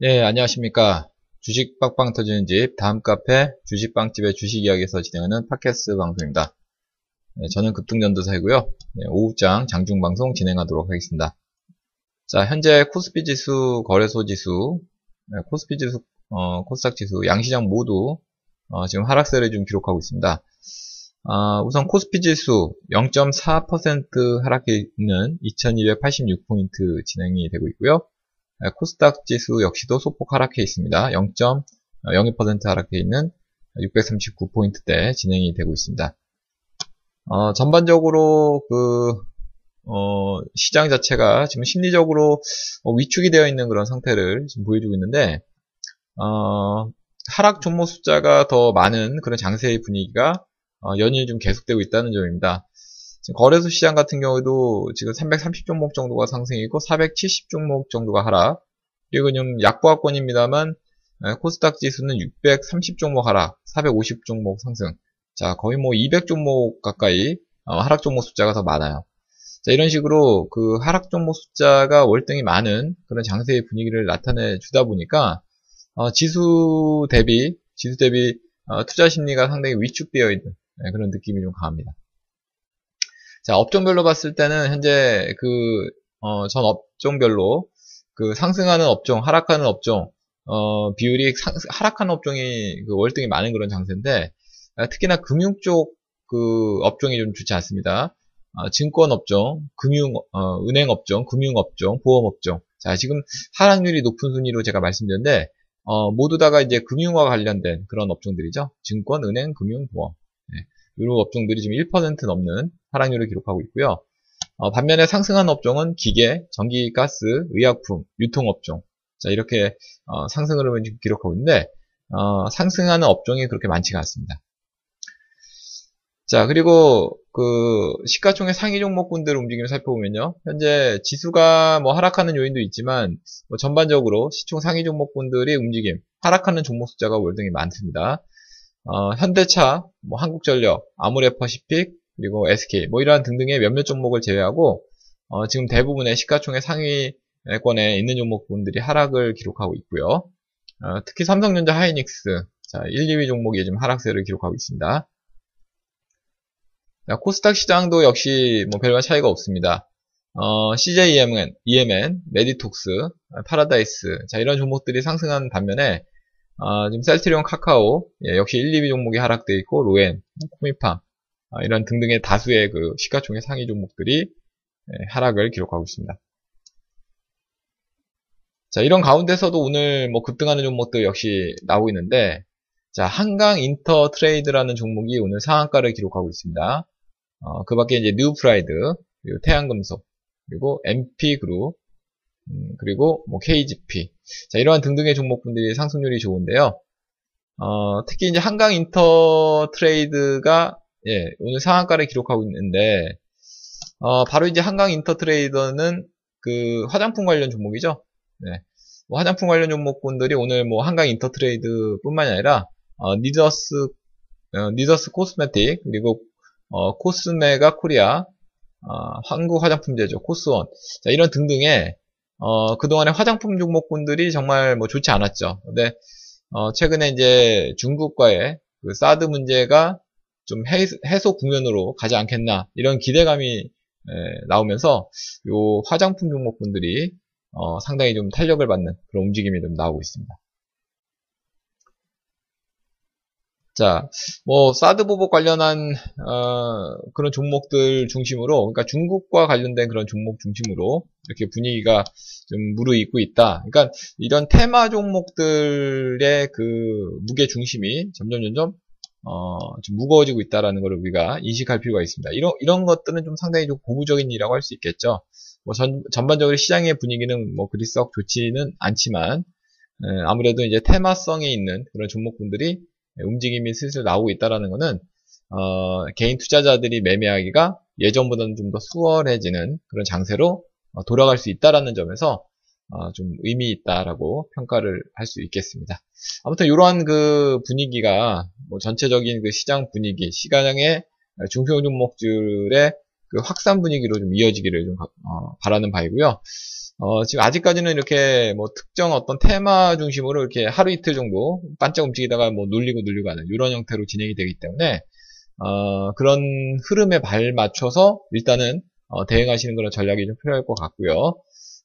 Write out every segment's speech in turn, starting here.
네, 안녕하십니까. 주식 빡빡 터지는 집, 다음 카페, 주식빵집의 주식 이야기에서 진행하는 팟캐스트 방송입니다. 네, 저는 급등전도사이고요. 네, 오후장 장중 방송 진행하도록 하겠습니다. 자, 현재 코스피 지수, 거래소 지수, 네, 코스피 지수, 어, 코스닥 지수, 양시장 모두 어, 지금 하락세를 좀 기록하고 있습니다. 어, 우선 코스피 지수 0.4% 하락해 있는 2286포인트 진행이 되고 있고요. 네, 코스닥 지수 역시도 소폭 하락해 있습니다. 0.02% 하락해 있는 639포인트대 진행이 되고 있습니다. 어, 전반적으로 그 어, 시장 자체가 지금 심리적으로 어, 위축이 되어 있는 그런 상태를 지금 보여주고 있는데 어, 하락 종목 숫자가 더 많은 그런 장세의 분위기가 어, 연일 좀 계속되고 있다는 점입니다. 거래소 시장 같은 경우에도 지금 330종목 정도가 상승이고 470종목 정도가 하락. 그리고 좀 약보합권입니다만 코스닥 지수는 630종목 하락 450종목 상승. 자 거의 뭐 200종목 가까이 어, 하락 종목 숫자가 더 많아요. 자 이런 식으로 그 하락 종목 숫자가 월등히 많은 그런 장세의 분위기를 나타내 주다 보니까 어, 지수 대비 지수 대비 어, 투자 심리가 상당히 위축되어 있는 네, 그런 느낌이 좀 강합니다. 자, 업종별로 봤을 때는 현재 그, 어, 전 업종별로 그 상승하는 업종, 하락하는 업종, 어, 비율이 상, 하락하는 업종이 그 월등히 많은 그런 장세인데, 아, 특히나 금융 쪽 그 업종이 좀 좋지 않습니다. 어, 증권 업종, 금융, 어, 은행 업종, 금융 업종, 보험 업종. 자, 지금 하락률이 높은 순위로 제가 말씀드렸는데, 어, 모두 다가 이제 금융과 관련된 그런 업종들이죠. 증권, 은행, 금융, 보험. 네. 이런 업종들이 지금 1% 넘는 하락률을 기록하고 있고요. 어, 반면에 상승한 업종은 기계, 전기, 가스, 의약품, 유통업종. 자, 이렇게 어, 상승 흐름을 지금 기록하고 있는데 어, 상승하는 업종이 그렇게 많지가 않습니다. 자, 그리고 그 시가총액 상위 종목군들 움직임을 살펴보면요. 현재 지수가 뭐 하락하는 요인도 있지만 뭐 전반적으로 시총 상위 종목군들의 움직임, 하락하는 종목 숫자가 월등히 많습니다. 어, 현대차, 뭐 한국전력, 아무래퍼시픽, 그리고 SK, 뭐 이러한 등등의 몇몇 종목을 제외하고 어, 지금 대부분의 시가총액 상위권에 있는 종목군들이 하락을 기록하고 있고요. 어, 특히 삼성전자 하이닉스, 자, 1, 2위 종목이 지금 하락세를 기록하고 있습니다. 코스닥 시장도 역시 뭐 별반 차이가 없습니다. 어, CJ E&M, E&M, 메디톡스, 파라다이스, 자, 이런 종목들이 상승한 반면에, 어, 지금 셀트리온 카카오, 예, 역시 1, 2위 종목이 하락되어 있고, 로엔, 코미팜, 어, 이런 등등의 다수의 그 시가총액 상위 종목들이 예, 하락을 기록하고 있습니다. 자, 이런 가운데서도 오늘 뭐 급등하는 종목들 역시 나오고 있는데, 자, 한강 인터 트레이드라는 종목이 오늘 상한가를 기록하고 있습니다. 어, 그 밖에 이제 뉴 프라이드, 그리고 태양금속, 그리고 MP그룹, 음, 그리고 뭐 KGP. 자, 이러한 등등의 종목군들이 상승률이 좋은데요. 어, 특히 이제 한강 인터 트레이드가 예, 오늘 상한가를 기록하고 있는데 어, 바로 이제 한강 인터 트레이드는 그 화장품 관련 종목이죠. 네. 뭐 화장품 관련 종목군들이 오늘 뭐 한강 인터 트레이드뿐만이 아니라 어, 리더스 어, 리더스 코스메틱 그리고 어, 코스메가 코리아, 어, 한국 화장품제조. 코스온. 자, 이런 등등의, 어, 그동안의 화장품 종목군들이 정말 뭐 좋지 않았죠. 근데, 어, 최근에 이제 중국과의 그 사드 문제가 좀 해소 국면으로 가지 않겠나, 이런 기대감이 에, 나오면서, 요 화장품 종목군들이, 어, 상당히 좀 탄력을 받는 그런 움직임이 좀 나오고 있습니다. 자, 뭐 사드 보복 관련한 어, 그런 종목들 중심으로, 그러니까 중국과 관련된 그런 종목 중심으로 이렇게 분위기가 좀 무르익고 있다. 그러니까 이런 테마 종목들의 그 무게 중심이 점점 점점 어, 좀 무거워지고 있다라는 것을 우리가 인식할 필요가 있습니다. 이런 이런 것들은 좀 상당히 좀 고무적인 일이라고 할 수 있겠죠. 뭐 전, 전반적으로 시장의 분위기는 뭐 그리 썩 좋지는 않지만 에, 아무래도 이제 테마성이 있는 그런 종목군들이 움직임이 슬슬 나오고 있다라는 것은 어, 개인 투자자들이 매매하기가 예전보다는 좀 더 수월해지는 그런 장세로 어, 돌아갈 수 있다라는 점에서 어, 좀 의미 있다라고 평가를 할 수 있겠습니다. 아무튼 이러한 그 분위기가 뭐 전체적인 그 시장 분위기, 시가장의 중소형 종목들의 그 확산 분위기로 좀 이어지기를 좀 어, 바라는 바이고요. 어, 지금 아직까지는 이렇게 뭐 특정 어떤 테마 중심으로 이렇게 하루 이틀 정도 반짝 움직이다가 뭐 눌리고 눌리고 하는 이런 형태로 진행이 되기 때문에 어, 그런 흐름에 발 맞춰서 일단은 어, 대응하시는 그런 전략이 좀 필요할 것 같고요.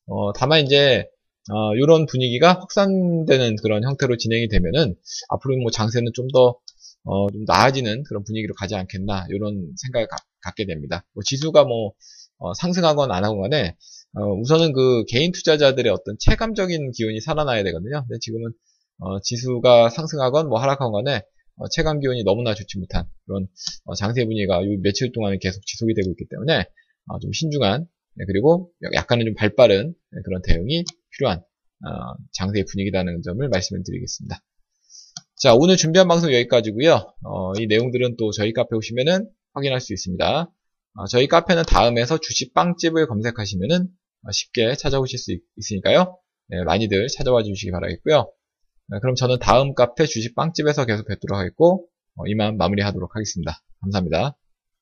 어, 다만 이제 어, 이런 분위기가 확산되는 그런 형태로 진행이 되면은 앞으로 뭐 장세는 좀더 어, 좀 나아지는 그런 분위기로 가지 않겠나 이런 생각을 가, 갖게 됩니다. 뭐 지수가 뭐 어, 상승하건 안 하건 간에 어, 우선은 그 개인 투자자들의 어떤 체감적인 기운이 살아나야 되거든요. 근데 지금은 어, 지수가 상승하건 뭐 하락하건 간에 어, 체감 기운이 너무나 좋지 못한 그런 어, 장세 분위기가 이 며칠 동안 계속 지속이 되고 있기 때문에 어, 좀 신중한 네, 그리고 약간은 좀 발빠른 네, 그런 대응이 필요한 어, 장세의 분위기라는 점을 말씀을 드리겠습니다. 자 오늘 준비한 방송 여기까지고요. 어, 이 내용들은 또 저희 카페 오시면은 확인할 수 있습니다. 어, 저희 카페는 다음에서 주식 빵집을 검색하시면은 쉽게 찾아오실 수 있, 으니까요 네, 많이들 찾아와 주시기 바라겠고요. 네, 그럼 저는 다음 카페 주식 빵집에서 계속 뵙도록 하겠고 어, 이만 마무리하도록 하겠습니다. 감사합니다.